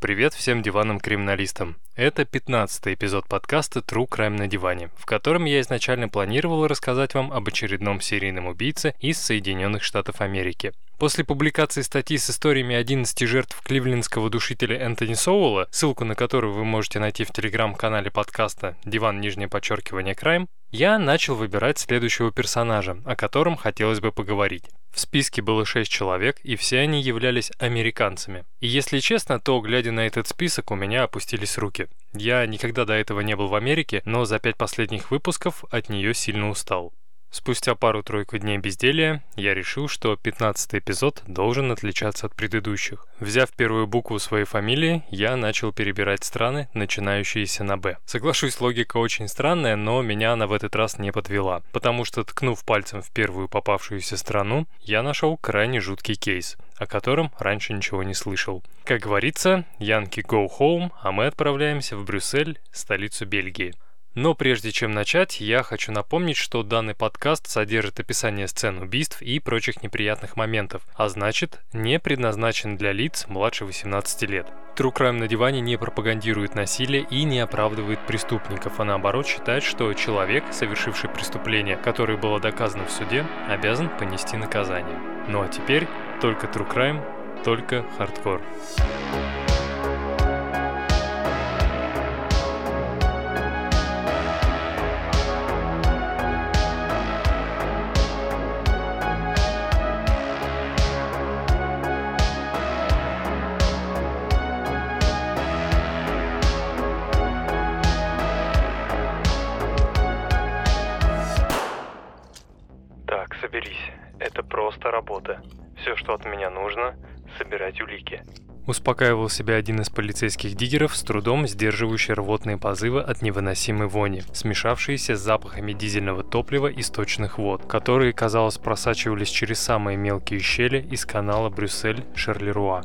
Привет всем диванным криминалистам. Это 15 эпизод подкаста True Crime на диване, в котором я изначально планировал рассказать вам об очередном серийном убийце из Соединенных Штатов Америки. После публикации статьи с историями 11 жертв кливлендского душителя Энтони Соуэлла, ссылку на которую вы можете найти в телеграм-канале подкаста «Диван нижнее подчеркивание Крайм», я начал выбирать следующего персонажа, о котором хотелось бы поговорить. В списке было 6 человек, и все они являлись американцами. И если честно, то, глядя на этот список, у меня опустились руки. Я никогда до этого не был в Америке, но за пять последних выпусков от нее сильно устал. Спустя пару-тройку дней безделия я решил, что 15 эпизод должен отличаться от предыдущих. Взяв первую букву своей фамилии, я начал перебирать страны, начинающиеся на «Б». Соглашусь, логика очень странная, но меня она в этот раз не подвела, потому что, ткнув пальцем в первую попавшуюся страну, я нашел крайне жуткий кейс, о котором раньше ничего не слышал. Как говорится, Янки go home, а мы отправляемся в Брюссель, столицу Бельгии. Но прежде чем начать, я хочу напомнить, что данный подкаст содержит описание сцен убийств и прочих неприятных моментов, а значит, не предназначен для лиц младше 18 лет. True Crime на диване не пропагандирует насилие и не оправдывает преступников, а наоборот считает, что человек, совершивший преступление, которое было доказано в суде, обязан понести наказание. Ну а теперь только True Crime, только хардкор. Успокаивал себя один из полицейских диггеров, с трудом сдерживающий рвотные позывы от невыносимой вони, смешавшиеся с запахами дизельного топлива и сточных вод, которые, казалось, просачивались через самые мелкие щели из канала Брюссель-Шарлеруа.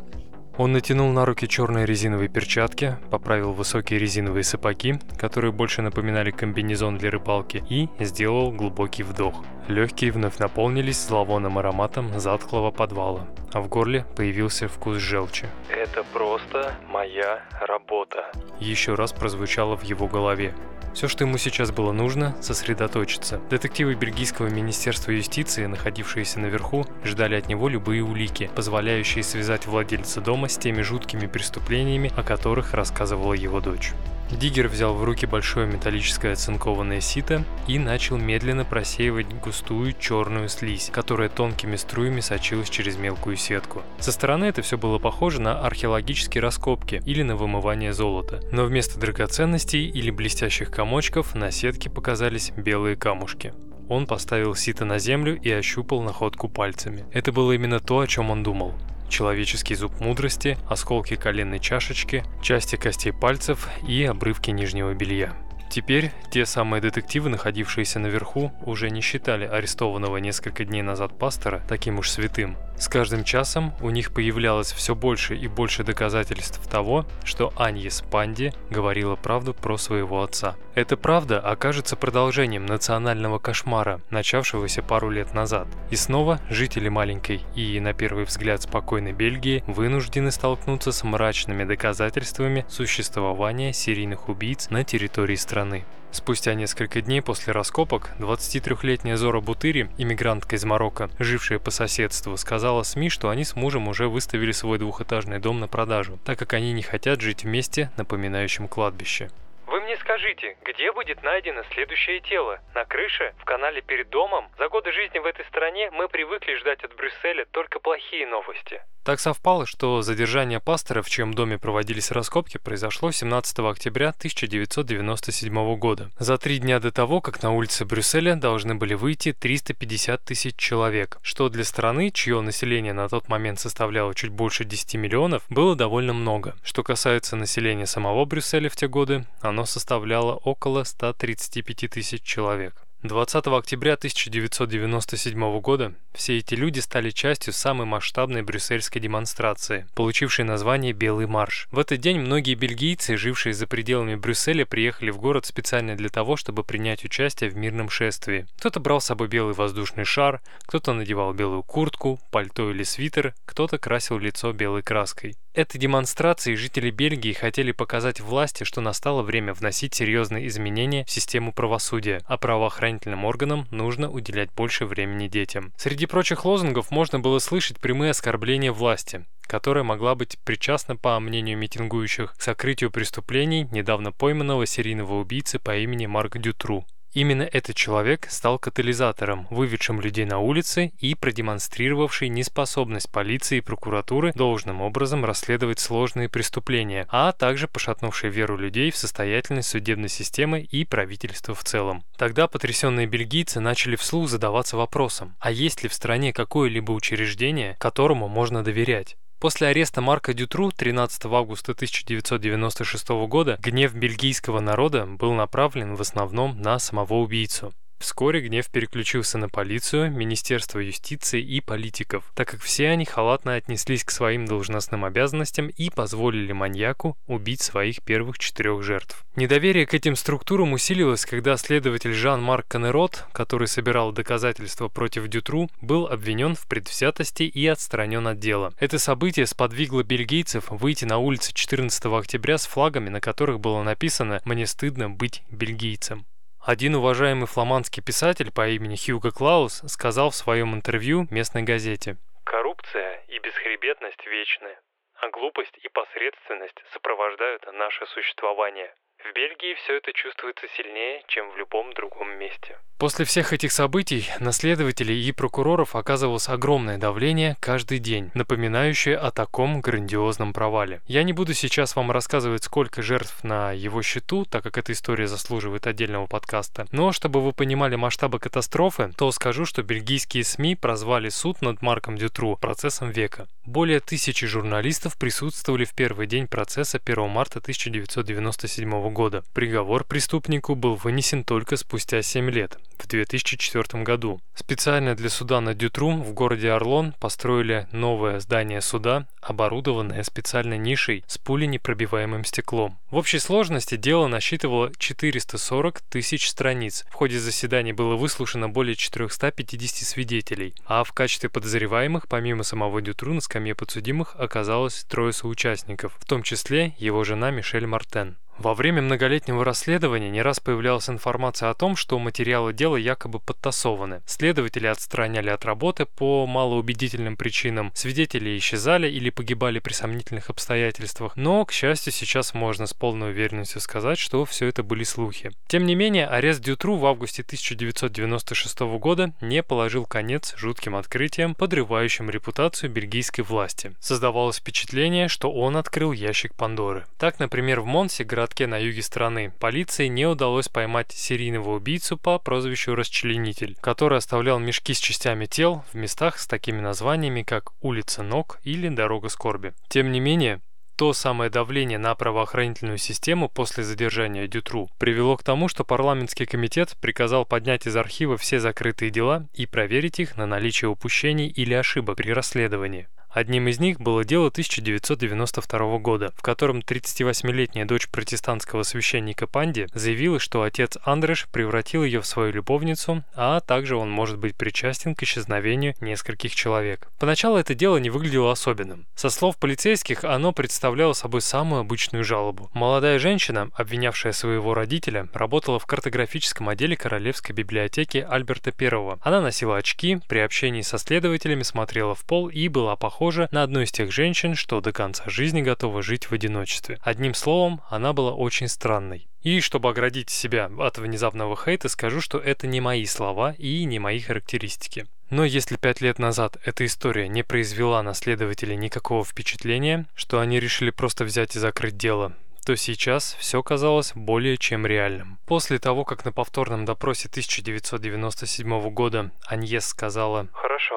Он натянул на руки черные резиновые перчатки, поправил высокие резиновые сапоги, которые больше напоминали комбинезон для рыбалки, и сделал глубокий вдох. Легкие вновь наполнились зловонным ароматом затхлого подвала, а в горле появился вкус желчи. «Это просто моя работа», еще раз прозвучало в его голове. Все, что ему сейчас было нужно, сосредоточиться. Детективы Бельгийского министерства юстиции, находившиеся наверху, ждали от него любые улики, позволяющие связать владельца дома с теми жуткими преступлениями, о которых рассказывала его дочь. Диггер взял в руки большое металлическое оцинкованное сито и начал медленно просеивать густую черную слизь, которая тонкими струями сочилась через мелкую сетку. Со стороны это все было похоже на археологические раскопки или на вымывание золота, но вместо драгоценностей или блестящих комочков на сетке показались белые камушки. Он поставил сито на землю и ощупал находку пальцами. Это было именно то, о чем он думал человеческий зуб мудрости, осколки коленной чашечки, части костей пальцев и обрывки нижнего белья. Теперь те самые детективы, находившиеся наверху, уже не считали арестованного несколько дней назад пастора таким уж святым. С каждым часом у них появлялось все больше и больше доказательств того, что Аньес Панди говорила правду про своего отца. Эта правда окажется продолжением национального кошмара, начавшегося пару лет назад. И снова жители маленькой и, на первый взгляд, спокойной Бельгии вынуждены столкнуться с мрачными доказательствами существования серийных убийц на территории страны. Спустя несколько дней после раскопок 23-летняя Зора Бутыри, иммигрантка из Марокко, жившая по соседству, сказала СМИ, что они с мужем уже выставили свой двухэтажный дом на продажу, так как они не хотят жить вместе, напоминающем кладбище. Вы мне скажите, где будет найдено следующее тело? На крыше? В канале перед домом? За годы жизни в этой стране мы привыкли ждать от Брюсселя только плохие новости. Так совпало, что задержание пастора, в чьем доме проводились раскопки, произошло 17 октября 1997 года. За три дня до того, как на улице Брюсселя должны были выйти 350 тысяч человек, что для страны, чье население на тот момент составляло чуть больше 10 миллионов, было довольно много. Что касается населения самого Брюсселя в те годы, оно составляло около 135 тысяч человек. 20 октября 1997 года все эти люди стали частью самой масштабной брюссельской демонстрации, получившей название «Белый марш». В этот день многие бельгийцы, жившие за пределами Брюсселя, приехали в город специально для того, чтобы принять участие в мирном шествии. Кто-то брал с собой белый воздушный шар, кто-то надевал белую куртку, пальто или свитер, кто-то красил лицо белой краской. Этой демонстрацией жители Бельгии хотели показать власти, что настало время вносить серьезные изменения в систему правосудия, а правоохранительным органам нужно уделять больше времени детям. Среди прочих лозунгов можно было слышать прямые оскорбления власти, которая могла быть причастна, по мнению митингующих, к сокрытию преступлений недавно пойманного серийного убийцы по имени Марк Дютру. Именно этот человек стал катализатором, выведшим людей на улицы и продемонстрировавший неспособность полиции и прокуратуры должным образом расследовать сложные преступления, а также пошатнувший веру людей в состоятельность судебной системы и правительства в целом. Тогда потрясенные бельгийцы начали вслух задаваться вопросом, а есть ли в стране какое-либо учреждение, которому можно доверять? После ареста Марка Дютру 13 августа 1996 года гнев бельгийского народа был направлен в основном на самого убийцу. Вскоре гнев переключился на полицию, Министерство юстиции и политиков, так как все они халатно отнеслись к своим должностным обязанностям и позволили маньяку убить своих первых четырех жертв. Недоверие к этим структурам усилилось, когда следователь Жан-Марк Канерот, который собирал доказательства против Дютру, был обвинен в предвзятости и отстранен от дела. Это событие сподвигло бельгийцев выйти на улицы 14 октября с флагами, на которых было написано «Мне стыдно быть бельгийцем». Один уважаемый фламандский писатель по имени Хьюго Клаус сказал в своем интервью местной газете «Коррупция и бесхребетность вечны, а глупость и посредственность сопровождают наше существование. В Бельгии все это чувствуется сильнее, чем в любом другом месте. После всех этих событий на следователей и прокуроров оказывалось огромное давление каждый день, напоминающее о таком грандиозном провале. Я не буду сейчас вам рассказывать, сколько жертв на его счету, так как эта история заслуживает отдельного подкаста, но чтобы вы понимали масштабы катастрофы, то скажу, что бельгийские СМИ прозвали суд над Марком Дютру процессом века. Более тысячи журналистов присутствовали в первый день процесса 1 марта 1997 года. Приговор преступнику был вынесен только спустя 7 лет, в 2004 году. Специально для суда на Дютрум в городе Орлон построили новое здание суда, оборудованное специальной нишей с пуленепробиваемым стеклом. В общей сложности дело насчитывало 440 тысяч страниц. В ходе заседаний было выслушано более 450 свидетелей, а в качестве подозреваемых, помимо самого Дютру, на скамье подсудимых оказалось трое соучастников, в том числе его жена Мишель Мартен. Во время многолетнего расследования не раз появлялась информация о том, что материалы дела якобы подтасованы. Следователи отстраняли от работы по малоубедительным причинам, свидетели исчезали или погибали при сомнительных обстоятельствах, но, к счастью, сейчас можно с полной уверенностью сказать, что все это были слухи. Тем не менее, арест Дютру в августе 1996 года не положил конец жутким открытиям, подрывающим репутацию бельгийской власти. Создавалось впечатление, что он открыл ящик Пандоры. Так, например, в Монсе, городке городке на юге страны полиции не удалось поймать серийного убийцу по прозвищу Расчленитель, который оставлял мешки с частями тел в местах с такими названиями, как Улица Ног или Дорога Скорби. Тем не менее, то самое давление на правоохранительную систему после задержания Дютру привело к тому, что парламентский комитет приказал поднять из архива все закрытые дела и проверить их на наличие упущений или ошибок при расследовании. Одним из них было дело 1992 года, в котором 38-летняя дочь протестантского священника Панди заявила, что отец Андреш превратил ее в свою любовницу, а также он может быть причастен к исчезновению нескольких человек. Поначалу это дело не выглядело особенным. Со слов полицейских, оно представляло собой самую обычную жалобу. Молодая женщина, обвинявшая своего родителя, работала в картографическом отделе Королевской библиотеки Альберта I. Она носила очки, при общении со следователями смотрела в пол и была похожа похожа на одну из тех женщин, что до конца жизни готова жить в одиночестве. Одним словом, она была очень странной. И чтобы оградить себя от внезапного хейта, скажу, что это не мои слова и не мои характеристики. Но если пять лет назад эта история не произвела на следователей никакого впечатления, что они решили просто взять и закрыть дело, то сейчас все казалось более чем реальным. После того, как на повторном допросе 1997 года Аньес сказала «Хорошо,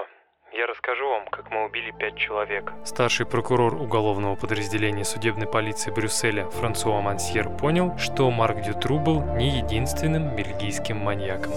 я расскажу вам, как мы убили пять человек. Старший прокурор уголовного подразделения судебной полиции Брюсселя Франсуа Мансьер понял, что Марк Дютру был не единственным бельгийским маньяком.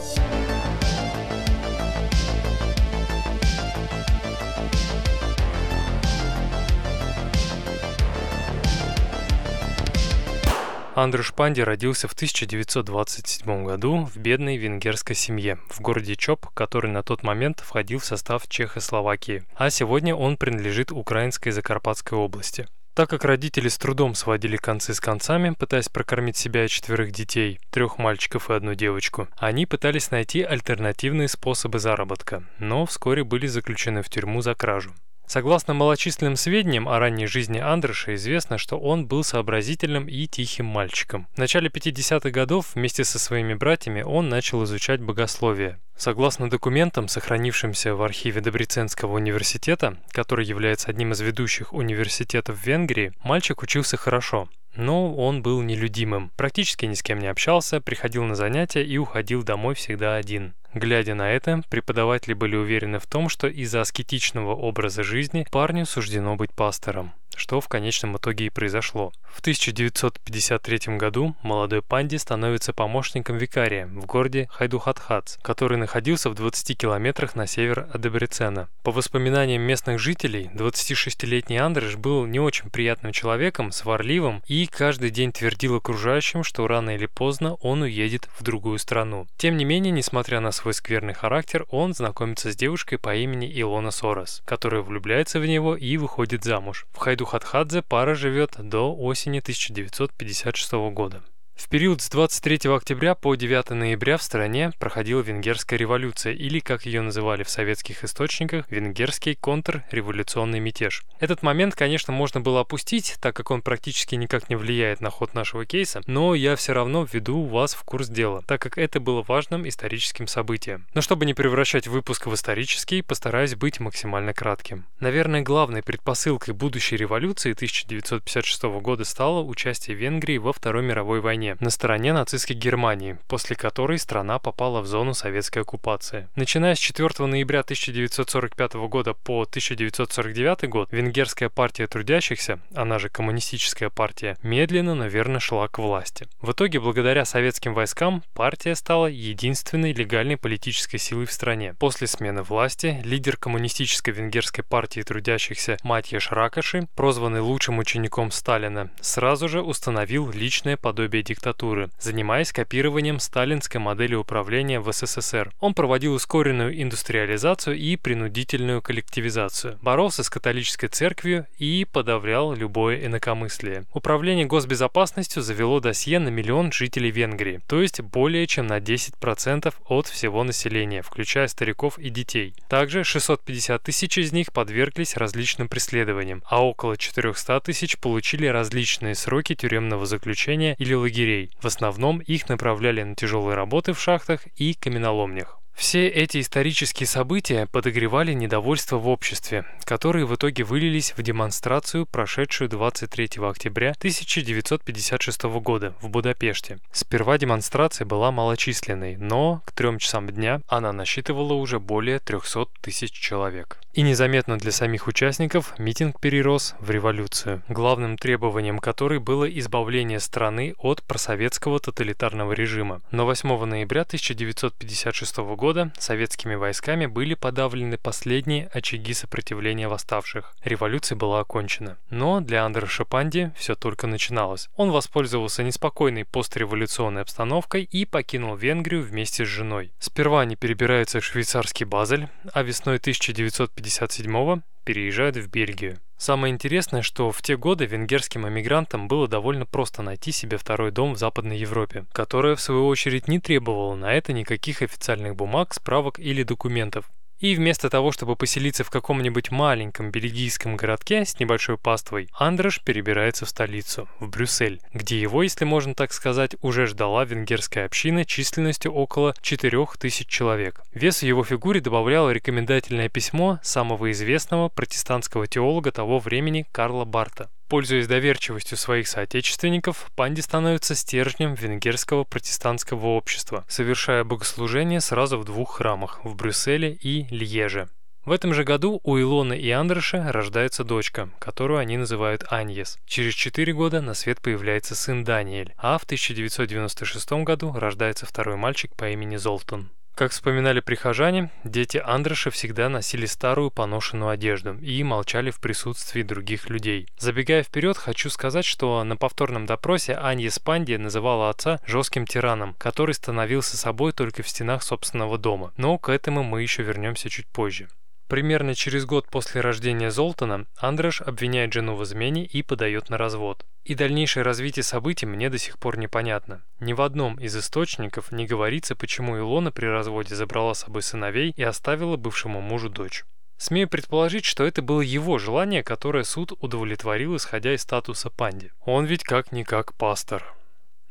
Андрюш Панди родился в 1927 году в бедной венгерской семье в городе Чоп, который на тот момент входил в состав Чехословакии, а сегодня он принадлежит Украинской Закарпатской области. Так как родители с трудом сводили концы с концами, пытаясь прокормить себя и четверых детей, трех мальчиков и одну девочку, они пытались найти альтернативные способы заработка, но вскоре были заключены в тюрьму за кражу. Согласно малочисленным сведениям о ранней жизни Андреша, известно, что он был сообразительным и тихим мальчиком. В начале 50-х годов вместе со своими братьями он начал изучать богословие. Согласно документам, сохранившимся в архиве Добриценского университета, который является одним из ведущих университетов Венгрии, мальчик учился хорошо. Но он был нелюдимым, практически ни с кем не общался, приходил на занятия и уходил домой всегда один. Глядя на это, преподаватели были уверены в том, что из-за аскетичного образа жизни парню суждено быть пастором что в конечном итоге и произошло. В 1953 году молодой Панди становится помощником викария в городе Хайдухатхац, который находился в 20 километрах на север от Дебрецена. По воспоминаниям местных жителей, 26-летний Андреш был не очень приятным человеком, сварливым и каждый день твердил окружающим, что рано или поздно он уедет в другую страну. Тем не менее, несмотря на свой скверный характер, он знакомится с девушкой по имени Илона Сорос, которая влюбляется в него и выходит замуж. В Хайду Хатхадзе пара живет до осени 1956 года. В период с 23 октября по 9 ноября в стране проходила Венгерская революция, или, как ее называли в советских источниках, Венгерский контрреволюционный мятеж. Этот момент, конечно, можно было опустить, так как он практически никак не влияет на ход нашего кейса, но я все равно введу вас в курс дела, так как это было важным историческим событием. Но чтобы не превращать выпуск в исторический, постараюсь быть максимально кратким. Наверное, главной предпосылкой будущей революции 1956 года стало участие Венгрии во Второй мировой войне войне на стороне нацистской Германии, после которой страна попала в зону советской оккупации. Начиная с 4 ноября 1945 года по 1949 год Венгерская партия трудящихся, она же Коммунистическая партия, медленно, но верно шла к власти. В итоге, благодаря советским войскам, партия стала единственной легальной политической силой в стране. После смены власти лидер Коммунистической Венгерской партии трудящихся Матьеш Ракоши, прозванный лучшим учеником Сталина, сразу же установил личное подобие диктатуры диктатуры, занимаясь копированием сталинской модели управления в СССР. Он проводил ускоренную индустриализацию и принудительную коллективизацию, боролся с католической церковью и подавлял любое инакомыслие. Управление госбезопасностью завело досье на миллион жителей Венгрии, то есть более чем на 10% от всего населения, включая стариков и детей. Также 650 тысяч из них подверглись различным преследованиям, а около 400 тысяч получили различные сроки тюремного заключения или лагерей лагерей. В основном их направляли на тяжелые работы в шахтах и каменоломнях. Все эти исторические события подогревали недовольство в обществе, которые в итоге вылились в демонстрацию, прошедшую 23 октября 1956 года в Будапеште. Сперва демонстрация была малочисленной, но к трем часам дня она насчитывала уже более 300 тысяч человек. И незаметно для самих участников митинг перерос в революцию, главным требованием которой было избавление страны от просоветского тоталитарного режима. Но 8 ноября 1956 года года советскими войсками были подавлены последние очаги сопротивления восставших. Революция была окончена. Но для Андреша Панди все только начиналось. Он воспользовался неспокойной постреволюционной обстановкой и покинул Венгрию вместе с женой. Сперва они перебираются в швейцарский Базель, а весной 1957 переезжают в Бельгию. Самое интересное, что в те годы венгерским эмигрантам было довольно просто найти себе второй дом в Западной Европе, которая в свою очередь не требовала на это никаких официальных бумаг, справок или документов. И вместо того, чтобы поселиться в каком-нибудь маленьком бельгийском городке с небольшой паствой, Андрош перебирается в столицу, в Брюссель, где его, если можно так сказать, уже ждала венгерская община численностью около 4000 человек. Вес его фигуре добавляло рекомендательное письмо самого известного протестантского теолога того времени Карла Барта. Пользуясь доверчивостью своих соотечественников, Панди становится стержнем венгерского протестантского общества, совершая богослужение сразу в двух храмах – в Брюсселе и Льеже. В этом же году у Илоны и Андреша рождается дочка, которую они называют Аньес. Через 4 года на свет появляется сын Даниэль, а в 1996 году рождается второй мальчик по имени Золтан. Как вспоминали прихожане, дети Андреша всегда носили старую поношенную одежду и молчали в присутствии других людей. Забегая вперед, хочу сказать, что на повторном допросе Анья Спанди называла отца жестким тираном, который становился собой только в стенах собственного дома. Но к этому мы еще вернемся чуть позже. Примерно через год после рождения Золтана Андреш обвиняет жену в измене и подает на развод. И дальнейшее развитие событий мне до сих пор непонятно. Ни в одном из источников не говорится, почему Илона при разводе забрала с собой сыновей и оставила бывшему мужу дочь. Смею предположить, что это было его желание, которое суд удовлетворил, исходя из статуса панди. Он ведь как-никак пастор.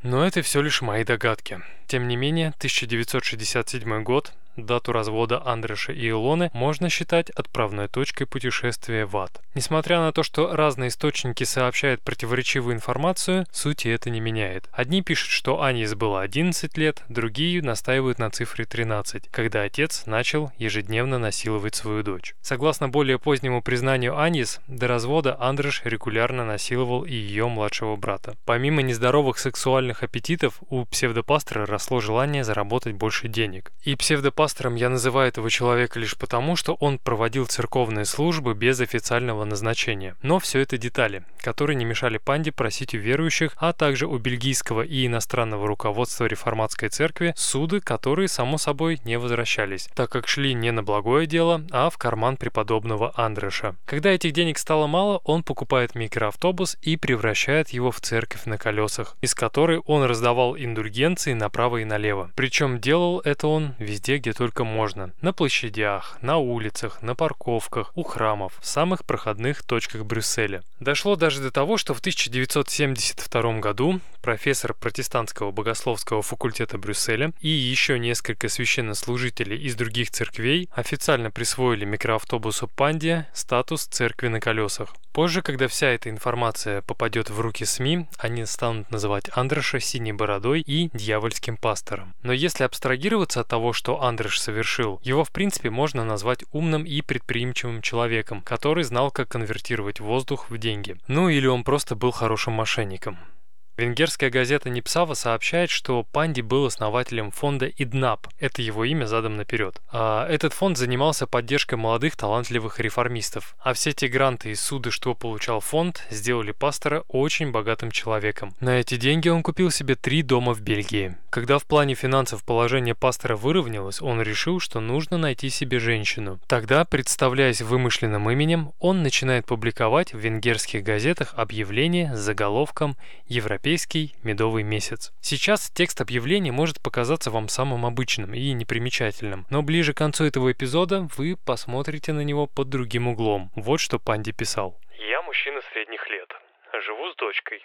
Но это все лишь мои догадки. Тем не менее, 1967 год Дату развода Андреша и Илоны можно считать отправной точкой путешествия в ад. Несмотря на то, что разные источники сообщают противоречивую информацию, сути это не меняет. Одни пишут, что Анис было 11 лет, другие настаивают на цифре 13, когда отец начал ежедневно насиловать свою дочь. Согласно более позднему признанию Анис, до развода Андреш регулярно насиловал и ее младшего брата. Помимо нездоровых сексуальных аппетитов, у псевдопастора росло желание заработать больше денег. И псевдопастор пастором я называю этого человека лишь потому, что он проводил церковные службы без официального назначения. Но все это детали, которые не мешали Панде просить у верующих, а также у бельгийского и иностранного руководства реформатской церкви суды, которые, само собой, не возвращались, так как шли не на благое дело, а в карман преподобного Андреша. Когда этих денег стало мало, он покупает микроавтобус и превращает его в церковь на колесах, из которой он раздавал индульгенции направо и налево. Причем делал это он везде, где только можно. На площадях, на улицах, на парковках, у храмов, в самых проходных точках Брюсселя. Дошло даже до того, что в 1972 году профессор протестантского богословского факультета Брюсселя и еще несколько священнослужителей из других церквей официально присвоили микроавтобусу «Пандия» статус церкви на колесах. Позже, когда вся эта информация попадет в руки СМИ, они станут называть Андреша синей бородой и дьявольским пастором. Но если абстрагироваться от того, что Андреш совершил, его в принципе можно назвать умным и предприимчивым человеком, который знал, как конвертировать воздух в деньги. Ну или он просто был хорошим мошенником. Венгерская газета Нипсава сообщает, что Панди был основателем фонда ИДНАП. Это его имя задом наперед. А этот фонд занимался поддержкой молодых талантливых реформистов. А все те гранты и суды, что получал фонд, сделали пастора очень богатым человеком. На эти деньги он купил себе три дома в Бельгии. Когда в плане финансов положение пастора выровнялось, он решил, что нужно найти себе женщину. Тогда, представляясь вымышленным именем, он начинает публиковать в венгерских газетах объявления с заголовком «Европейский европейский медовый месяц. Сейчас текст объявления может показаться вам самым обычным и непримечательным, но ближе к концу этого эпизода вы посмотрите на него под другим углом. Вот что Панди писал. Я мужчина средних лет. Живу с дочкой.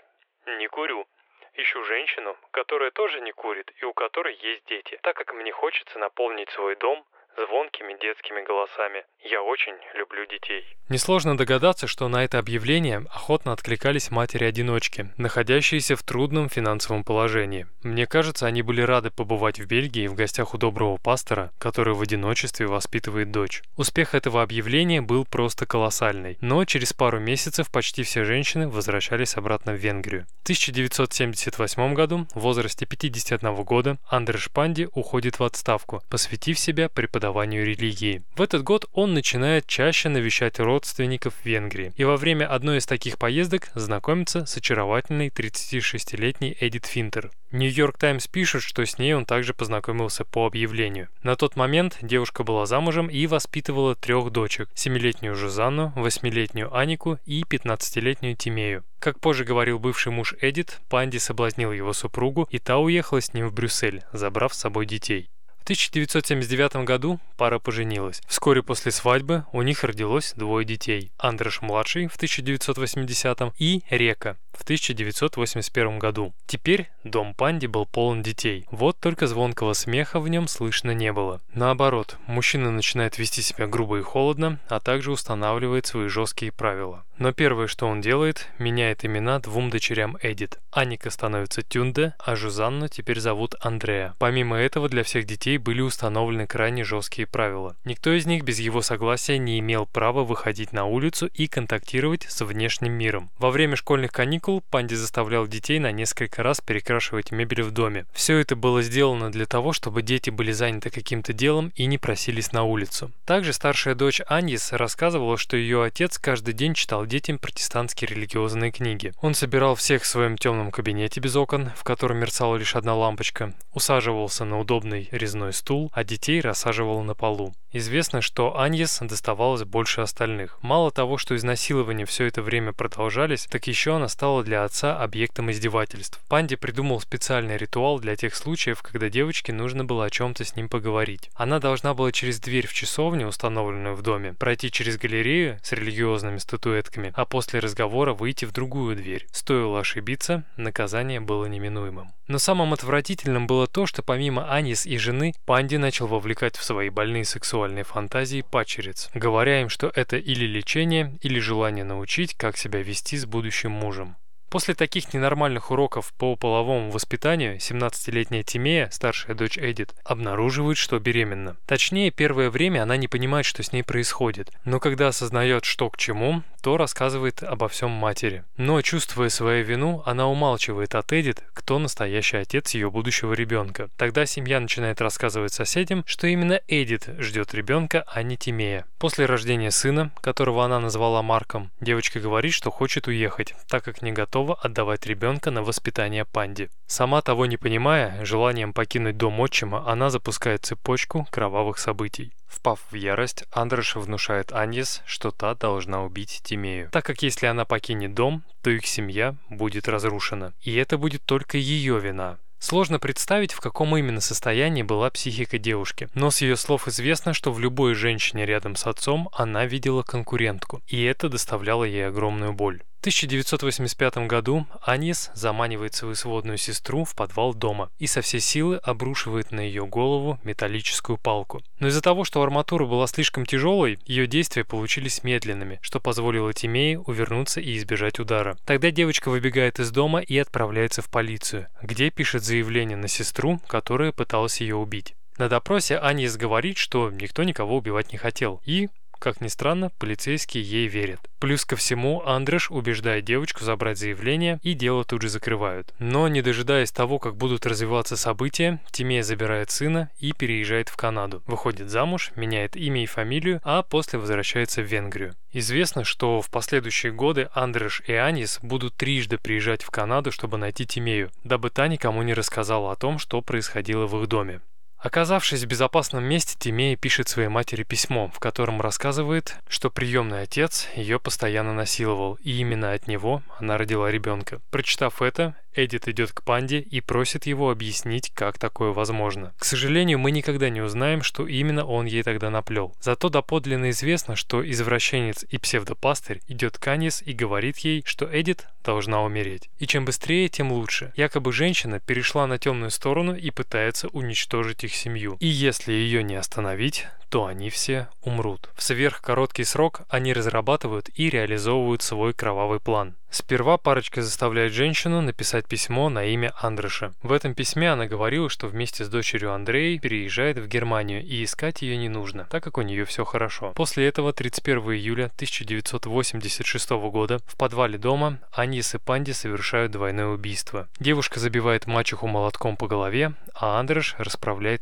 Не курю. Ищу женщину, которая тоже не курит и у которой есть дети, так как мне хочется наполнить свой дом звонкими детскими голосами. Я очень люблю детей. Несложно догадаться, что на это объявление охотно откликались матери-одиночки, находящиеся в трудном финансовом положении. Мне кажется, они были рады побывать в Бельгии в гостях у доброго пастора, который в одиночестве воспитывает дочь. Успех этого объявления был просто колоссальный, но через пару месяцев почти все женщины возвращались обратно в Венгрию. В 1978 году, в возрасте 51 года, Андреш Панди уходит в отставку, посвятив себя преподаванию преподаванию религии. В этот год он начинает чаще навещать родственников в Венгрии. И во время одной из таких поездок знакомится с очаровательной 36-летней Эдит Финтер. Нью-Йорк Таймс пишет, что с ней он также познакомился по объявлению. На тот момент девушка была замужем и воспитывала трех дочек – 7-летнюю Жузанну, 8-летнюю Анику и 15-летнюю Тимею. Как позже говорил бывший муж Эдит, Панди соблазнил его супругу, и та уехала с ним в Брюссель, забрав с собой детей. В 1979 году пара поженилась. Вскоре после свадьбы у них родилось двое детей. Андреш-младший в 1980 и Река в 1981 году. Теперь дом Панди был полон детей. Вот только звонкого смеха в нем слышно не было. Наоборот, мужчина начинает вести себя грубо и холодно, а также устанавливает свои жесткие правила. Но первое, что он делает, меняет имена двум дочерям Эдит. Аника становится Тюнде, а Жузанну теперь зовут Андреа. Помимо этого, для всех детей были установлены крайне жесткие правила. Никто из них без его согласия не имел права выходить на улицу и контактировать с внешним миром. Во время школьных каникул каникул Панди заставлял детей на несколько раз перекрашивать мебель в доме. Все это было сделано для того, чтобы дети были заняты каким-то делом и не просились на улицу. Также старшая дочь Аньес рассказывала, что ее отец каждый день читал детям протестантские религиозные книги. Он собирал всех в своем темном кабинете без окон, в котором мерцала лишь одна лампочка, усаживался на удобный резной стул, а детей рассаживал на полу. Известно, что Аньес доставалось больше остальных. Мало того, что изнасилования все это время продолжались, так еще она стала для отца объектом издевательств. Панди придумал специальный ритуал для тех случаев, когда девочке нужно было о чем-то с ним поговорить. Она должна была через дверь в часовню, установленную в доме, пройти через галерею с религиозными статуэтками, а после разговора выйти в другую дверь. Стоило ошибиться, наказание было неминуемым. Но самым отвратительным было то, что помимо Анис и жены, Панди начал вовлекать в свои больные сексуальные фантазии пачериц, говоря им, что это или лечение, или желание научить, как себя вести с будущим мужем. После таких ненормальных уроков по половому воспитанию 17-летняя Тимея, старшая дочь Эдит, обнаруживает, что беременна. Точнее, первое время она не понимает, что с ней происходит, но когда осознает, что к чему, то рассказывает обо всем матери. Но, чувствуя свою вину, она умалчивает от Эдит, кто настоящий отец ее будущего ребенка. Тогда семья начинает рассказывать соседям, что именно Эдит ждет ребенка, а не Тимея. После рождения сына, которого она назвала Марком, девочка говорит, что хочет уехать, так как не готова отдавать ребенка на воспитание панди. Сама того не понимая, желанием покинуть дом отчима, она запускает цепочку кровавых событий. Впав в ярость, Андрош внушает Аньес, что та должна убить Тимею, так как если она покинет дом, то их семья будет разрушена. И это будет только ее вина. Сложно представить, в каком именно состоянии была психика девушки, но с ее слов известно, что в любой женщине рядом с отцом она видела конкурентку, и это доставляло ей огромную боль. 1985 году Анис заманивает свою сводную сестру в подвал дома и со всей силы обрушивает на ее голову металлическую палку. Но из-за того, что арматура была слишком тяжелой, ее действия получились медленными, что позволило Тимее увернуться и избежать удара. Тогда девочка выбегает из дома и отправляется в полицию, где пишет заявление на сестру, которая пыталась ее убить. На допросе Анис говорит, что никто никого убивать не хотел, и как ни странно, полицейские ей верят. Плюс ко всему, Андреш убеждает девочку забрать заявление, и дело тут же закрывают. Но не дожидаясь того, как будут развиваться события, Тимея забирает сына и переезжает в Канаду. Выходит замуж, меняет имя и фамилию, а после возвращается в Венгрию. Известно, что в последующие годы Андреш и Анис будут трижды приезжать в Канаду, чтобы найти Тимею, дабы та никому не рассказала о том, что происходило в их доме. Оказавшись в безопасном месте, Тимея пишет своей матери письмо, в котором рассказывает, что приемный отец ее постоянно насиловал, и именно от него она родила ребенка. Прочитав это, Эдит идет к Панде и просит его объяснить, как такое возможно. К сожалению, мы никогда не узнаем, что именно он ей тогда наплел. Зато доподлинно известно, что извращенец и псевдопастырь идет к Анис и говорит ей, что Эдит должна умереть. И чем быстрее, тем лучше. Якобы женщина перешла на темную сторону и пытается уничтожить их семью. И если ее не остановить, то они все умрут. В сверхкороткий срок они разрабатывают и реализовывают свой кровавый план. Сперва парочка заставляет женщину написать письмо на имя Андреша. В этом письме она говорила, что вместе с дочерью Андрей переезжает в Германию и искать ее не нужно, так как у нее все хорошо. После этого 31 июля 1986 года в подвале дома Аньес и Панди совершают двойное убийство. Девушка забивает мачеху молотком по голове, а Андреш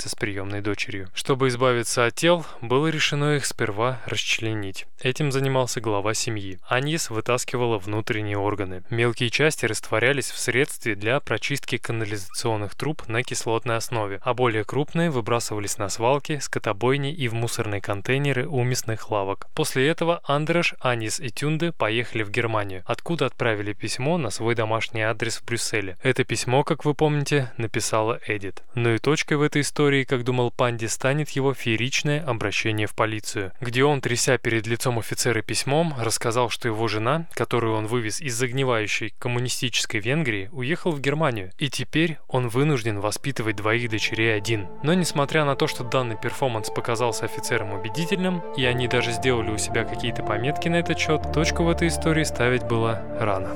расправляется с приемной дочерью. Чтобы избавиться от тел, было решено их сперва расчленить. Этим занимался глава семьи. Аньес вытаскивала внутренние органы. Мелкие части растворялись в средстве для прочистки канализационных труб на кислотной основе, а более крупные выбрасывались на свалки, скотобойни и в мусорные контейнеры у мясных лавок. После этого Андерш, Анис и Тюнде поехали в Германию, откуда отправили письмо на свой домашний адрес в Брюсселе. Это письмо, как вы помните, написала Эдит. Но и точкой в этой истории, как думал Панди, станет его фееричное обращение в полицию, где он, тряся перед лицом офицера письмом, рассказал, что его жена, которую он вывез из загнивающей коммунистической Венгрии уехал в Германию, и теперь он вынужден воспитывать двоих дочерей один. Но несмотря на то, что данный перформанс показался офицерам убедительным, и они даже сделали у себя какие-то пометки на этот счет, точку в этой истории ставить было рано.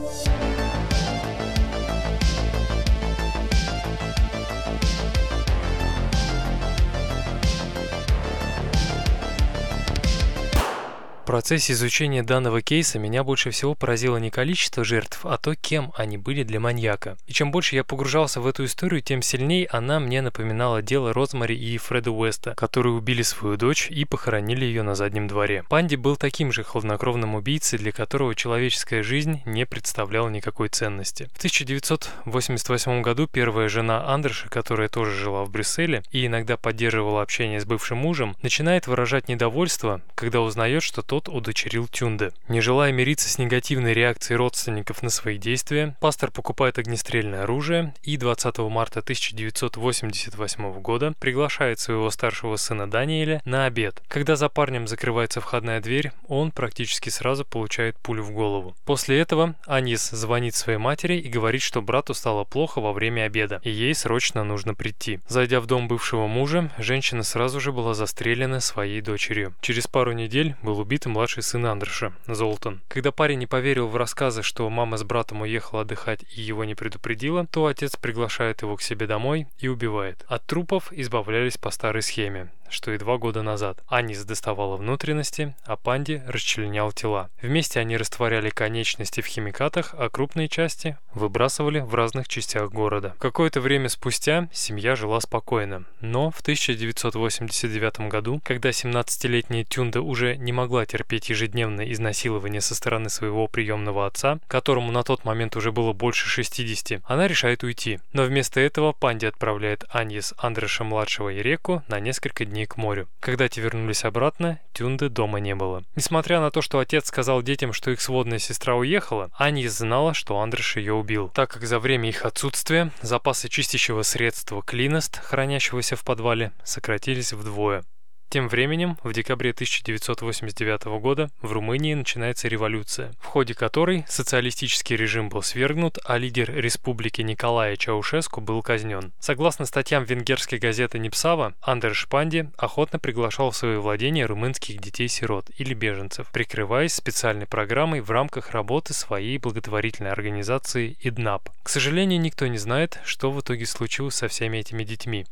В процессе изучения данного кейса меня больше всего поразило не количество жертв, а то, кем они были для маньяка. И чем больше я погружался в эту историю, тем сильнее она мне напоминала дело Розмари и Фреда Уэста, которые убили свою дочь и похоронили ее на заднем дворе. Панди был таким же хладнокровным убийцей, для которого человеческая жизнь не представляла никакой ценности. В 1988 году первая жена Андерша, которая тоже жила в Брюсселе и иногда поддерживала общение с бывшим мужем, начинает выражать недовольство, когда узнает, что тот тот удочерил Тюнде. Не желая мириться с негативной реакцией родственников на свои действия, пастор покупает огнестрельное оружие и 20 марта 1988 года приглашает своего старшего сына Даниэля на обед. Когда за парнем закрывается входная дверь, он практически сразу получает пулю в голову. После этого Анис звонит своей матери и говорит, что брату стало плохо во время обеда, и ей срочно нужно прийти. Зайдя в дом бывшего мужа, женщина сразу же была застрелена своей дочерью. Через пару недель был убит младший сын Андреша, Золтан. Когда парень не поверил в рассказы, что мама с братом уехала отдыхать и его не предупредила, то отец приглашает его к себе домой и убивает. От трупов избавлялись по старой схеме что и два года назад. Анис доставала внутренности, а Панди расчленял тела. Вместе они растворяли конечности в химикатах, а крупные части выбрасывали в разных частях города. Какое-то время спустя семья жила спокойно, но в 1989 году, когда 17-летняя Тюнда уже не могла терпеть ежедневное изнасилование со стороны своего приемного отца, которому на тот момент уже было больше 60, она решает уйти. Но вместо этого Панди отправляет Аньес Андреша-младшего и Реку на несколько дней дней к морю. Когда те вернулись обратно, Тюнды дома не было. Несмотря на то, что отец сказал детям, что их сводная сестра уехала, Аня знала, что Андреш ее убил, так как за время их отсутствия запасы чистящего средства Клиност, хранящегося в подвале, сократились вдвое. Тем временем, в декабре 1989 года в Румынии начинается революция, в ходе которой социалистический режим был свергнут, а лидер республики Николая Чаушеску был казнен. Согласно статьям венгерской газеты Непсава, Андер Шпанди охотно приглашал в свои владения румынских детей-сирот или беженцев, прикрываясь специальной программой в рамках работы своей благотворительной организации ИДНАП. К сожалению, никто не знает, что в итоге случилось со всеми этими детьми.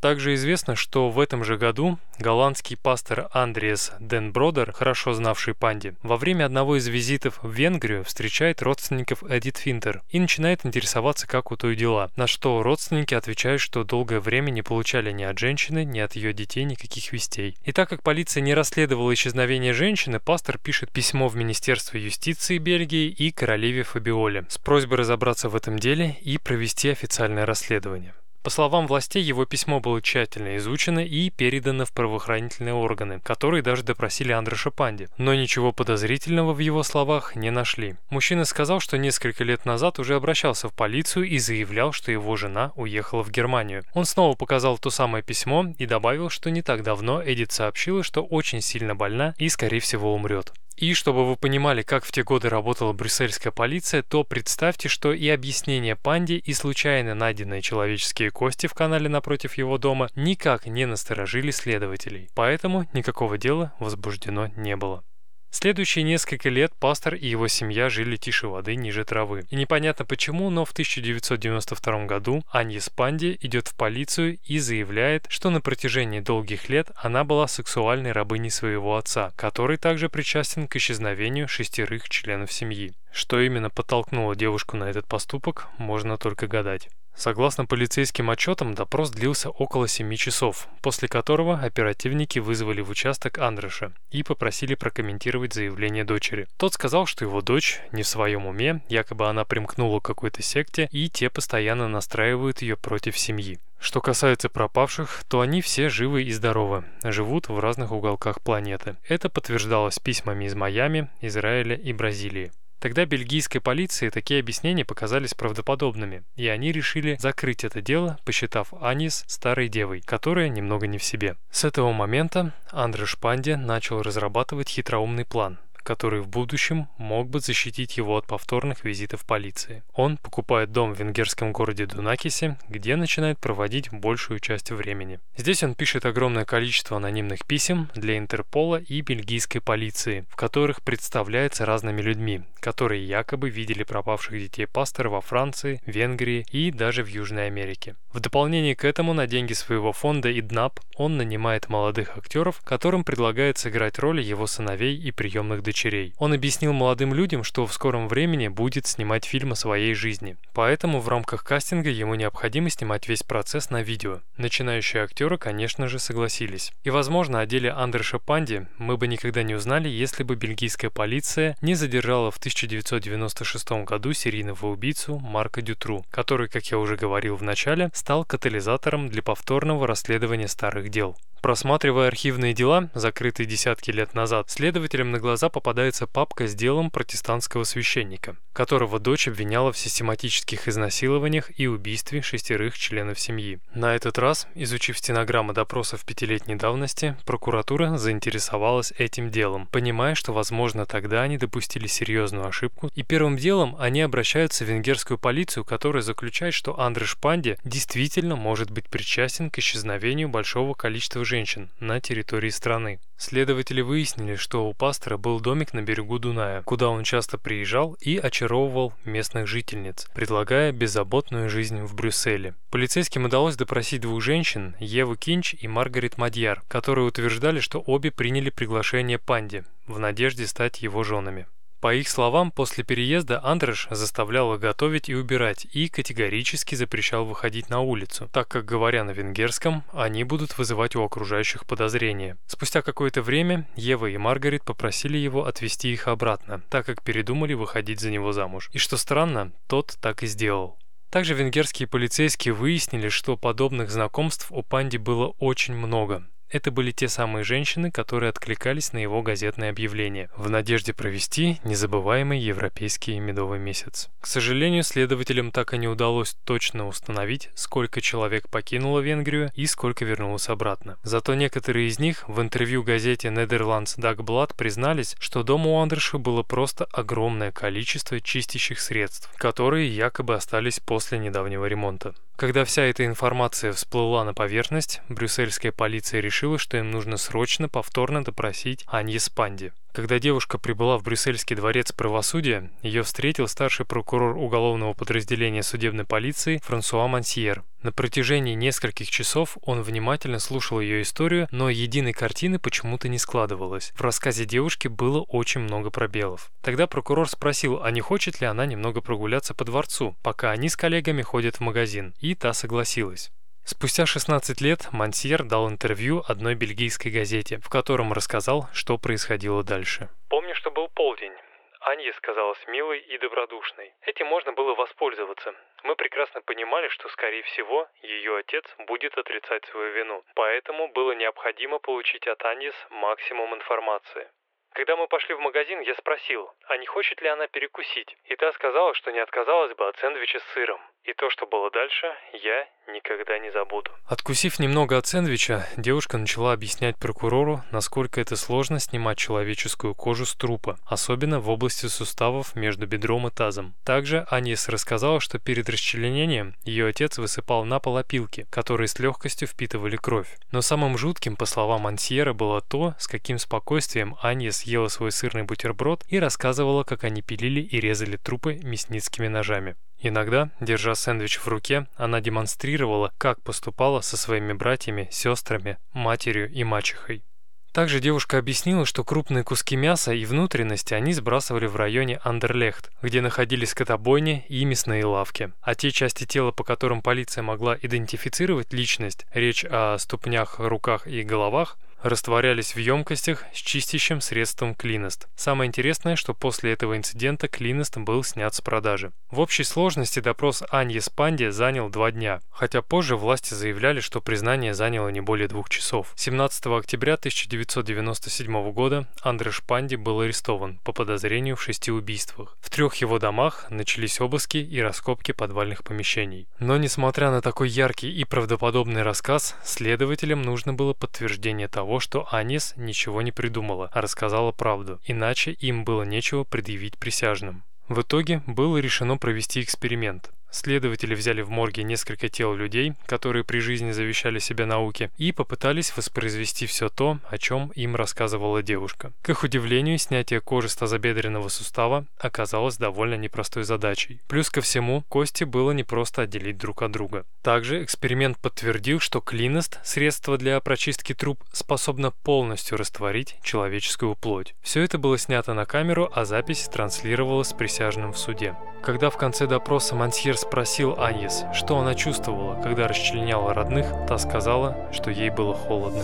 Также известно, что в этом же году голландский пастор Андреас Денбродер, хорошо знавший Панди, во время одного из визитов в Венгрию встречает родственников Эдит Финтер и начинает интересоваться, как у той дела, на что родственники отвечают, что долгое время не получали ни от женщины, ни от ее детей никаких вестей. И так как полиция не расследовала исчезновение женщины, пастор пишет письмо в Министерство юстиции Бельгии и королеве Фабиоле с просьбой разобраться в этом деле и провести официальное расследование. По словам властей, его письмо было тщательно изучено и передано в правоохранительные органы, которые даже допросили Андреша Панди, но ничего подозрительного в его словах не нашли. Мужчина сказал, что несколько лет назад уже обращался в полицию и заявлял, что его жена уехала в Германию. Он снова показал то самое письмо и добавил, что не так давно Эдит сообщила, что очень сильно больна и, скорее всего, умрет. И чтобы вы понимали, как в те годы работала брюссельская полиция, то представьте, что и объяснение Панди, и случайно найденные человеческие кости в канале напротив его дома никак не насторожили следователей. Поэтому никакого дела возбуждено не было. Следующие несколько лет пастор и его семья жили тише воды ниже травы. И непонятно почему, но в 1992 году Анья Спанди идет в полицию и заявляет, что на протяжении долгих лет она была сексуальной рабыней своего отца, который также причастен к исчезновению шестерых членов семьи. Что именно подтолкнуло девушку на этот поступок, можно только гадать. Согласно полицейским отчетам, допрос длился около 7 часов, после которого оперативники вызвали в участок Андреша и попросили прокомментировать заявление дочери. Тот сказал, что его дочь не в своем уме, якобы она примкнула к какой-то секте, и те постоянно настраивают ее против семьи. Что касается пропавших, то они все живы и здоровы, живут в разных уголках планеты. Это подтверждалось письмами из Майами, Израиля и Бразилии. Тогда бельгийской полиции такие объяснения показались правдоподобными, и они решили закрыть это дело, посчитав Анис старой девой, которая немного не в себе. С этого момента Андре Шпанди начал разрабатывать хитроумный план, который в будущем мог бы защитить его от повторных визитов полиции. Он покупает дом в венгерском городе Дунакисе, где начинает проводить большую часть времени. Здесь он пишет огромное количество анонимных писем для Интерпола и бельгийской полиции, в которых представляется разными людьми, которые якобы видели пропавших детей пастора во Франции, Венгрии и даже в Южной Америке. В дополнение к этому на деньги своего фонда ИДНАП он нанимает молодых актеров, которым предлагает сыграть роли его сыновей и приемных дочерей. Он объяснил молодым людям, что в скором времени будет снимать фильм о своей жизни. Поэтому в рамках кастинга ему необходимо снимать весь процесс на видео. Начинающие актеры, конечно же, согласились. И возможно о деле Андреша Панди мы бы никогда не узнали, если бы бельгийская полиция не задержала в 1996 году серийного убийцу Марка Дютру, который, как я уже говорил в начале, стал катализатором для повторного расследования старых дел. Просматривая архивные дела, закрытые десятки лет назад, следователям на глаза попадается папка с делом протестантского священника, которого дочь обвиняла в систематических изнасилованиях и убийстве шестерых членов семьи. На этот раз, изучив стенограммы допросов пятилетней давности, прокуратура заинтересовалась этим делом, понимая, что, возможно, тогда они допустили серьезную ошибку, и первым делом они обращаются в венгерскую полицию, которая заключает, что Андреш Панди действительно может быть причастен к исчезновению большого количества женщин на территории страны. Следователи выяснили, что у пастора был домик на берегу Дуная, куда он часто приезжал и очаровывал местных жительниц, предлагая беззаботную жизнь в Брюсселе. Полицейским удалось допросить двух женщин, Еву Кинч и Маргарет Мадьяр, которые утверждали, что обе приняли приглашение Панди в надежде стать его женами. По их словам, после переезда Андреш заставлял их готовить и убирать и категорически запрещал выходить на улицу, так как, говоря на венгерском, они будут вызывать у окружающих подозрения. Спустя какое-то время Ева и Маргарет попросили его отвезти их обратно, так как передумали выходить за него замуж. И что странно, тот так и сделал. Также венгерские полицейские выяснили, что подобных знакомств у Панди было очень много. Это были те самые женщины, которые откликались на его газетные объявления в надежде провести незабываемый европейский медовый месяц. К сожалению, следователям так и не удалось точно установить, сколько человек покинуло Венгрию и сколько вернулось обратно. Зато некоторые из них в интервью газете Netherlands Dagblad признались, что дома у Андерша было просто огромное количество чистящих средств, которые якобы остались после недавнего ремонта. Когда вся эта информация всплыла на поверхность, брюссельская полиция решила, что им нужно срочно повторно допросить Анье Спанди. Когда девушка прибыла в Брюссельский дворец правосудия, ее встретил старший прокурор уголовного подразделения судебной полиции Франсуа Мансьер. На протяжении нескольких часов он внимательно слушал ее историю, но единой картины почему-то не складывалось. В рассказе девушки было очень много пробелов. Тогда прокурор спросил, а не хочет ли она немного прогуляться по дворцу, пока они с коллегами ходят в магазин, и та согласилась. Спустя 16 лет Мансьер дал интервью одной бельгийской газете, в котором рассказал, что происходило дальше. «Помню, что был полдень. Анья сказалась милой и добродушной. Этим можно было воспользоваться. Мы прекрасно понимали, что, скорее всего, ее отец будет отрицать свою вину. Поэтому было необходимо получить от Аньес максимум информации. Когда мы пошли в магазин, я спросил, а не хочет ли она перекусить. И та сказала, что не отказалась бы от сэндвича с сыром. И то, что было дальше, я никогда не забуду. Откусив немного от сэндвича, девушка начала объяснять прокурору, насколько это сложно снимать человеческую кожу с трупа, особенно в области суставов между бедром и тазом. Также Анис рассказала, что перед расчленением ее отец высыпал на пол опилки, которые с легкостью впитывали кровь. Но самым жутким, по словам Ансьера, было то, с каким спокойствием Анья съела свой сырный бутерброд и рассказывала, как они пилили и резали трупы мясницкими ножами. Иногда, держа сэндвич в руке, она демонстрировала, как поступала со своими братьями, сестрами, матерью и мачехой. Также девушка объяснила, что крупные куски мяса и внутренности они сбрасывали в районе Андерлехт, где находились скотобойни и мясные лавки. А те части тела, по которым полиция могла идентифицировать личность, речь о ступнях, руках и головах, растворялись в емкостях с чистящим средством Клиност. Самое интересное, что после этого инцидента Клиност был снят с продажи. В общей сложности допрос Аньи Спанди занял два дня, хотя позже власти заявляли, что признание заняло не более двух часов. 17 октября 1997 года Андрей Шпанди был арестован по подозрению в шести убийствах. В трех его домах начались обыски и раскопки подвальных помещений. Но несмотря на такой яркий и правдоподобный рассказ, следователям нужно было подтверждение того, того, что Анис ничего не придумала, а рассказала правду, иначе им было нечего предъявить присяжным. В итоге было решено провести эксперимент. Следователи взяли в морге несколько тел людей, которые при жизни завещали себе науке, и попытались воспроизвести все то, о чем им рассказывала девушка. К их удивлению, снятие кожи с тазобедренного сустава оказалось довольно непростой задачей. Плюс ко всему, кости было непросто отделить друг от друга. Также эксперимент подтвердил, что клиност, средство для прочистки труб, способно полностью растворить человеческую плоть. Все это было снято на камеру, а запись транслировалась присяжным в суде. Когда в конце допроса Мансьер спросил Аньес, что она чувствовала, когда расчленяла родных, та сказала, что ей было холодно.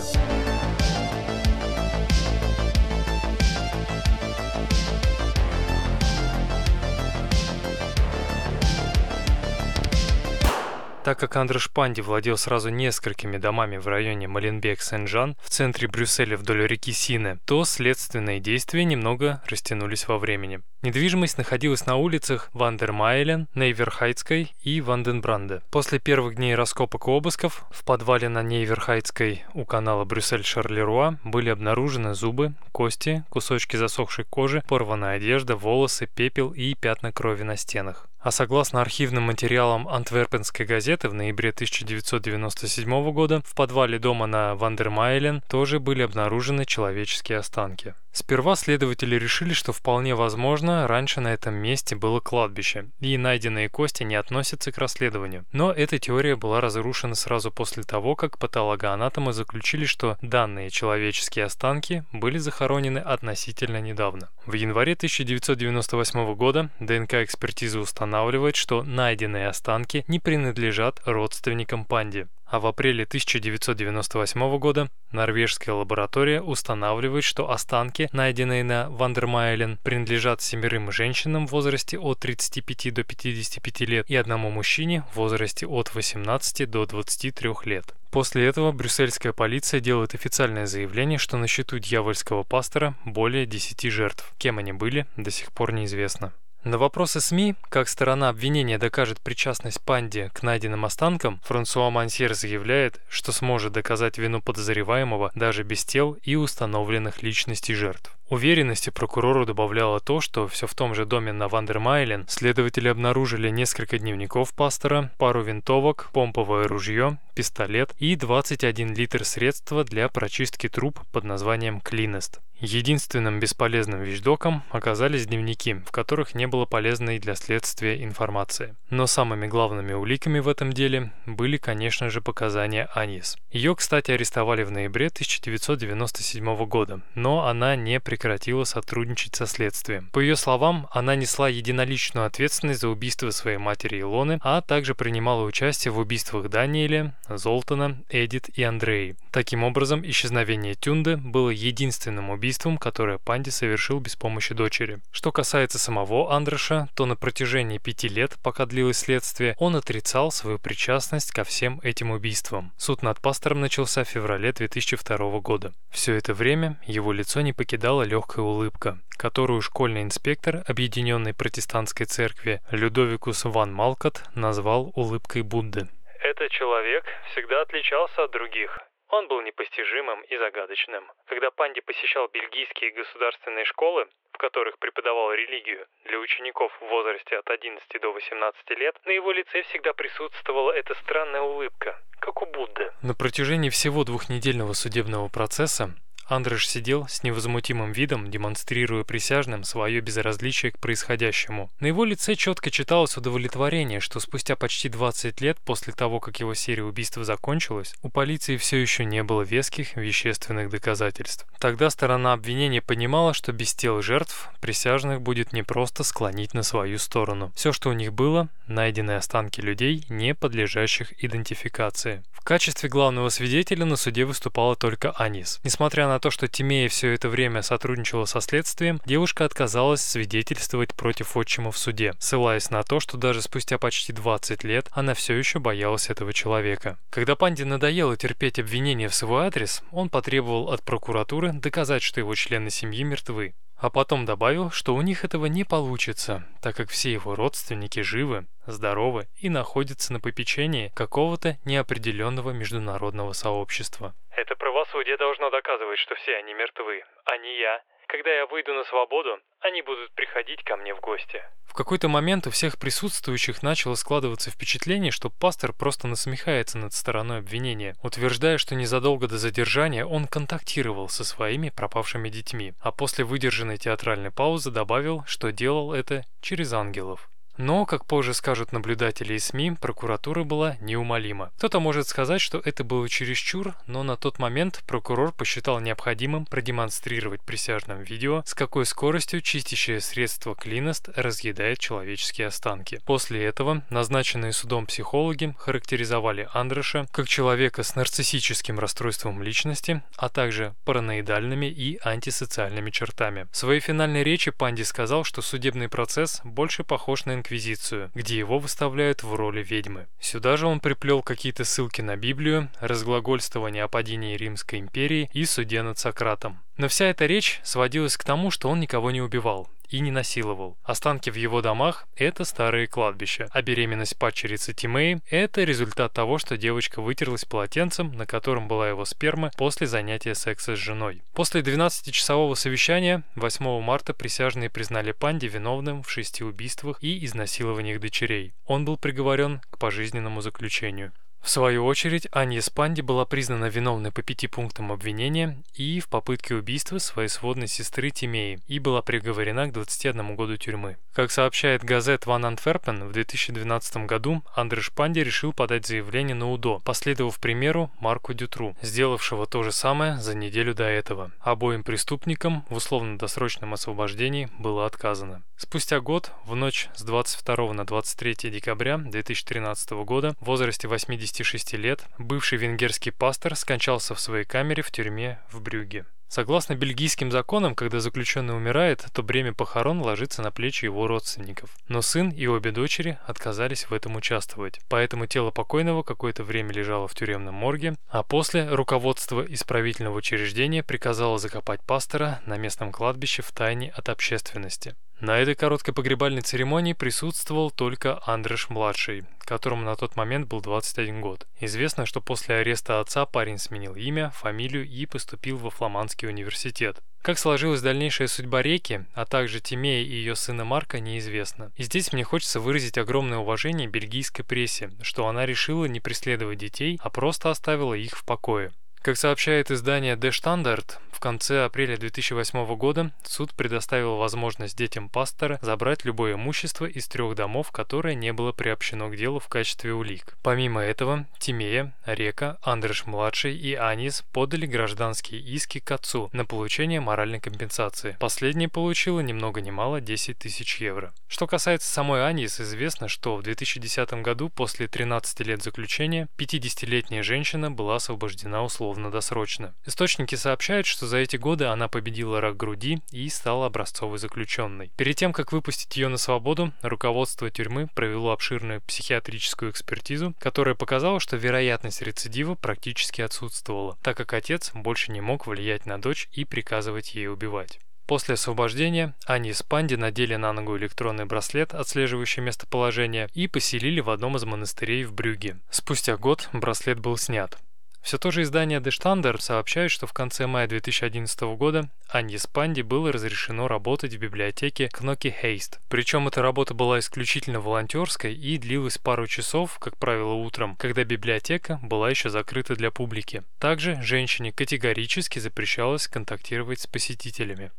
Так как Андрош Панди владел сразу несколькими домами в районе Маленбек-Сен-Жан в центре Брюсселя вдоль реки Сине, то следственные действия немного растянулись во времени. Недвижимость находилась на улицах Вандермайлен, Нейверхайтской и Ванденбранде. После первых дней раскопок и обысков в подвале на Нейверхайтской у канала Брюссель-Шарлеруа были обнаружены зубы, кости, кусочки засохшей кожи, порванная одежда, волосы, пепел и пятна крови на стенах. А согласно архивным материалам Антверпенской газеты в ноябре 1997 года в подвале дома на Вандермайлен тоже были обнаружены человеческие останки. Сперва следователи решили, что вполне возможно, раньше на этом месте было кладбище, и найденные кости не относятся к расследованию. Но эта теория была разрушена сразу после того, как патологоанатомы заключили, что данные человеческие останки были захоронены относительно недавно. В январе 1998 года ДНК-экспертиза устанавливает, что найденные останки не принадлежат родственникам Панди а в апреле 1998 года норвежская лаборатория устанавливает, что останки, найденные на Вандермайлен, принадлежат семерым женщинам в возрасте от 35 до 55 лет и одному мужчине в возрасте от 18 до 23 лет. После этого брюссельская полиция делает официальное заявление, что на счету дьявольского пастора более 10 жертв. Кем они были, до сих пор неизвестно. На вопросы СМИ, как сторона обвинения докажет причастность Панди к найденным останкам, Франсуа Мансьер заявляет, что сможет доказать вину подозреваемого даже без тел и установленных личностей жертв. Уверенности прокурору добавляло то, что все в том же доме на Вандермайлен следователи обнаружили несколько дневников пастора, пару винтовок, помповое ружье, пистолет и 21 литр средства для прочистки труб под названием «Клинест». Единственным бесполезным вещдоком оказались дневники, в которых не было полезной для следствия информации. Но самыми главными уликами в этом деле были, конечно же, показания Анис. Ее, кстати, арестовали в ноябре 1997 года, но она не прекратила сотрудничать со следствием. По ее словам, она несла единоличную ответственность за убийство своей матери Илоны, а также принимала участие в убийствах Даниэля, Золтана, Эдит и Андреи. Таким образом, исчезновение Тюнды было единственным убийством, которое Панди совершил без помощи дочери. Что касается самого Андреша, то на протяжении пяти лет, пока длилось следствие, он отрицал свою причастность ко всем этим убийствам. Суд над пастором начался в феврале 2002 года. Все это время его лицо не покидала легкая улыбка, которую школьный инспектор Объединенной протестантской церкви Людовикус Ван Малкот назвал улыбкой Будды. Этот человек всегда отличался от других. Он был непостижимым и загадочным. Когда Панди посещал бельгийские государственные школы, в которых преподавал религию для учеников в возрасте от 11 до 18 лет, на его лице всегда присутствовала эта странная улыбка, как у Будды. На протяжении всего двухнедельного судебного процесса Андреш сидел с невозмутимым видом, демонстрируя присяжным свое безразличие к происходящему. На его лице четко читалось удовлетворение, что спустя почти 20 лет после того, как его серия убийств закончилась, у полиции все еще не было веских вещественных доказательств. Тогда сторона обвинения понимала, что без тел жертв присяжных будет непросто склонить на свою сторону. Все, что у них было, найденные останки людей, не подлежащих идентификации. В качестве главного свидетеля на суде выступала только Анис. Несмотря на на то, что Тимея все это время сотрудничала со следствием, девушка отказалась свидетельствовать против отчима в суде, ссылаясь на то, что даже спустя почти 20 лет она все еще боялась этого человека. Когда Панде надоело терпеть обвинения в свой адрес, он потребовал от прокуратуры доказать, что его члены семьи мертвы. А потом добавил, что у них этого не получится, так как все его родственники живы, здоровы и находятся на попечении какого-то неопределенного международного сообщества. Это Правосудие должно доказывать, что все они мертвы, а не я. Когда я выйду на свободу, они будут приходить ко мне в гости. Какой-то момент у всех присутствующих начало складываться впечатление, что пастор просто насмехается над стороной обвинения, утверждая, что незадолго до задержания он контактировал со своими пропавшими детьми, а после выдержанной театральной паузы добавил, что делал это через ангелов. Но, как позже скажут наблюдатели и СМИ, прокуратура была неумолима. Кто-то может сказать, что это было чересчур, но на тот момент прокурор посчитал необходимым продемонстрировать присяжным видео, с какой скоростью чистящее средство Клиност разъедает человеческие останки. После этого назначенные судом психологи характеризовали Андреша как человека с нарциссическим расстройством личности, а также параноидальными и антисоциальными чертами. В своей финальной речи Панди сказал, что судебный процесс больше похож на Инквизицию, где его выставляют в роли ведьмы. Сюда же он приплел какие-то ссылки на Библию, разглагольствование о падении Римской империи и суде над Сократом. Но вся эта речь сводилась к тому, что он никого не убивал и не насиловал. Останки в его домах – это старые кладбища, а беременность падчерицы Тимеи – это результат того, что девочка вытерлась полотенцем, на котором была его сперма после занятия секса с женой. После 12-часового совещания 8 марта присяжные признали Панди виновным в шести убийствах и изнасилованиях дочерей. Он был приговорен к пожизненному заключению. В свою очередь, Анья Спанди была признана виновной по пяти пунктам обвинения и в попытке убийства своей сводной сестры Тимеи и была приговорена к 21 году тюрьмы. Как сообщает газет Ван Антверпен, в 2012 году Андрей Шпанди решил подать заявление на УДО, последовав примеру Марку Дютру, сделавшего то же самое за неделю до этого. Обоим преступникам в условно-досрочном освобождении было отказано. Спустя год, в ночь с 22 на 23 декабря 2013 года, в возрасте 80 56 лет, бывший венгерский пастор скончался в своей камере в тюрьме в Брюге. Согласно бельгийским законам, когда заключенный умирает, то бремя похорон ложится на плечи его родственников. Но сын и обе дочери отказались в этом участвовать. Поэтому тело покойного какое-то время лежало в тюремном морге, а после руководство исправительного учреждения приказало закопать пастора на местном кладбище в тайне от общественности. На этой короткой погребальной церемонии присутствовал только Андреш-младший, которому на тот момент был 21 год. Известно, что после ареста отца парень сменил имя, фамилию и поступил во Фламандский университет. Как сложилась дальнейшая судьба Реки, а также Тимея и ее сына Марка, неизвестно. И здесь мне хочется выразить огромное уважение бельгийской прессе, что она решила не преследовать детей, а просто оставила их в покое. Как сообщает издание Der Standard, в конце апреля 2008 года суд предоставил возможность детям пастора забрать любое имущество из трех домов, которое не было приобщено к делу в качестве улик. Помимо этого, Тимея, Река, Андреш-младший и Анис подали гражданские иски к отцу на получение моральной компенсации. Последняя получила ни много ни мало 10 тысяч евро. Что касается самой Анис, известно, что в 2010 году после 13 лет заключения 50-летняя женщина была освобождена условно условно-досрочно. Источники сообщают, что за эти годы она победила рак груди и стала образцовой заключенной. Перед тем, как выпустить ее на свободу, руководство тюрьмы провело обширную психиатрическую экспертизу, которая показала, что вероятность рецидива практически отсутствовала, так как отец больше не мог влиять на дочь и приказывать ей убивать. После освобождения они с Панди надели на ногу электронный браслет, отслеживающий местоположение, и поселили в одном из монастырей в Брюге. Спустя год браслет был снят. Все то же издание The Standard сообщает, что в конце мая 2011 года Анье Спанди было разрешено работать в библиотеке Кноки Хейст. Причем эта работа была исключительно волонтерской и длилась пару часов, как правило, утром, когда библиотека была еще закрыта для публики. Также женщине категорически запрещалось контактировать с посетителями.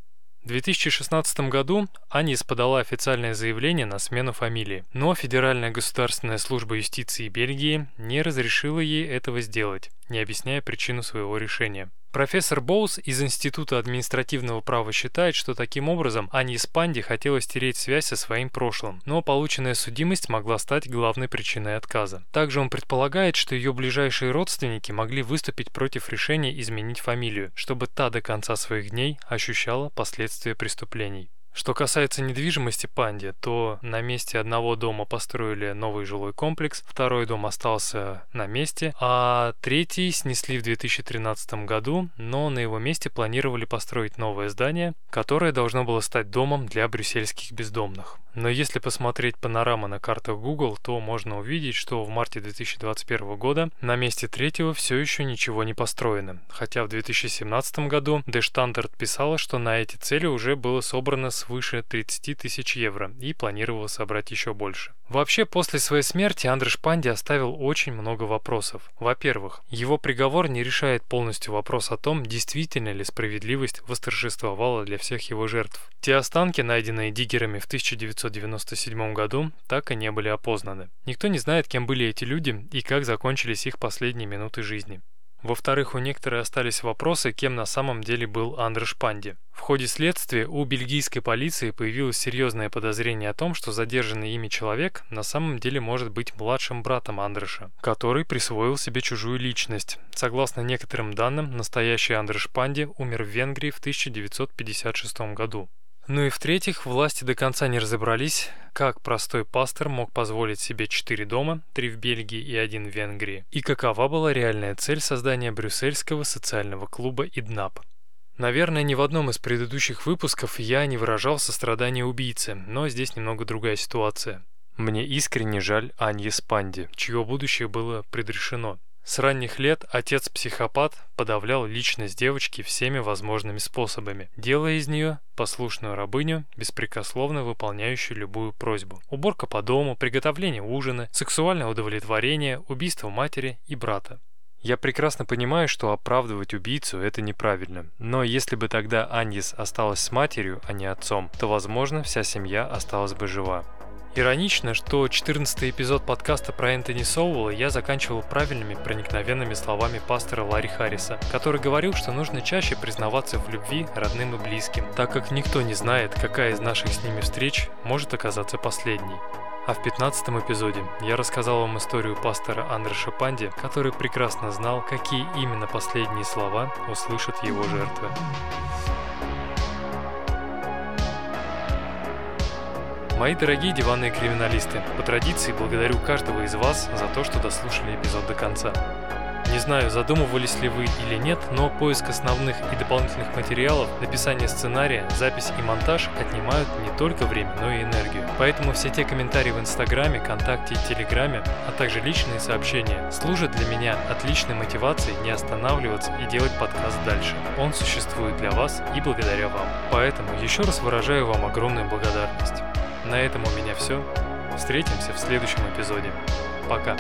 В 2016 году Анис подала официальное заявление на смену фамилии, но Федеральная государственная служба юстиции Бельгии не разрешила ей этого сделать, не объясняя причину своего решения. Профессор Боус из Института административного права считает, что таким образом Ани Спанди хотела стереть связь со своим прошлым, но полученная судимость могла стать главной причиной отказа. Также он предполагает, что ее ближайшие родственники могли выступить против решения изменить фамилию, чтобы та до конца своих дней ощущала последствия преступлений. Что касается недвижимости Панди, то на месте одного дома построили новый жилой комплекс, второй дом остался на месте, а третий снесли в 2013 году, но на его месте планировали построить новое здание, которое должно было стать домом для брюссельских бездомных. Но если посмотреть панораму на картах Google, то можно увидеть, что в марте 2021 года на месте третьего все еще ничего не построено. Хотя в 2017 году The Standard писала, что на эти цели уже было собрано свыше 30 тысяч евро и планировало собрать еще больше. Вообще, после своей смерти Андреш Панди оставил очень много вопросов. Во-первых, его приговор не решает полностью вопрос о том, действительно ли справедливость восторжествовала для всех его жертв. Те останки, найденные диггерами в 1997 году, так и не были опознаны. Никто не знает, кем были эти люди и как закончились их последние минуты жизни. Во-вторых, у некоторых остались вопросы, кем на самом деле был Андреш Панди. В ходе следствия у бельгийской полиции появилось серьезное подозрение о том, что задержанный ими человек на самом деле может быть младшим братом Андреша, который присвоил себе чужую личность. Согласно некоторым данным, настоящий Андреш Панди умер в Венгрии в 1956 году. Ну и в-третьих, власти до конца не разобрались, как простой пастор мог позволить себе четыре дома, три в Бельгии и один в Венгрии, и какова была реальная цель создания брюссельского социального клуба ИДНАП. Наверное, ни в одном из предыдущих выпусков я не выражал сострадание убийце, но здесь немного другая ситуация. Мне искренне жаль Аньи Спанди, чье будущее было предрешено. С ранних лет отец-психопат подавлял личность девочки всеми возможными способами, делая из нее послушную рабыню, беспрекословно выполняющую любую просьбу. Уборка по дому, приготовление ужина, сексуальное удовлетворение, убийство матери и брата. Я прекрасно понимаю, что оправдывать убийцу это неправильно, но если бы тогда Аньес осталась с матерью, а не отцом, то, возможно, вся семья осталась бы жива. Иронично, что 14 эпизод подкаста про Энтони Соуэлла я заканчивал правильными проникновенными словами пастора Ларри Харриса, который говорил, что нужно чаще признаваться в любви родным и близким, так как никто не знает, какая из наших с ними встреч может оказаться последней. А в 15 эпизоде я рассказал вам историю пастора Андреша Панди, который прекрасно знал, какие именно последние слова услышат его жертвы. Мои дорогие диванные криминалисты, по традиции благодарю каждого из вас за то, что дослушали эпизод до конца. Не знаю, задумывались ли вы или нет, но поиск основных и дополнительных материалов, написание сценария, запись и монтаж отнимают не только время, но и энергию. Поэтому все те комментарии в Инстаграме, ВКонтакте и Телеграме, а также личные сообщения, служат для меня отличной мотивацией не останавливаться и делать подкаст дальше. Он существует для вас и благодаря вам. Поэтому еще раз выражаю вам огромную благодарность. На этом у меня все. Встретимся в следующем эпизоде. Пока.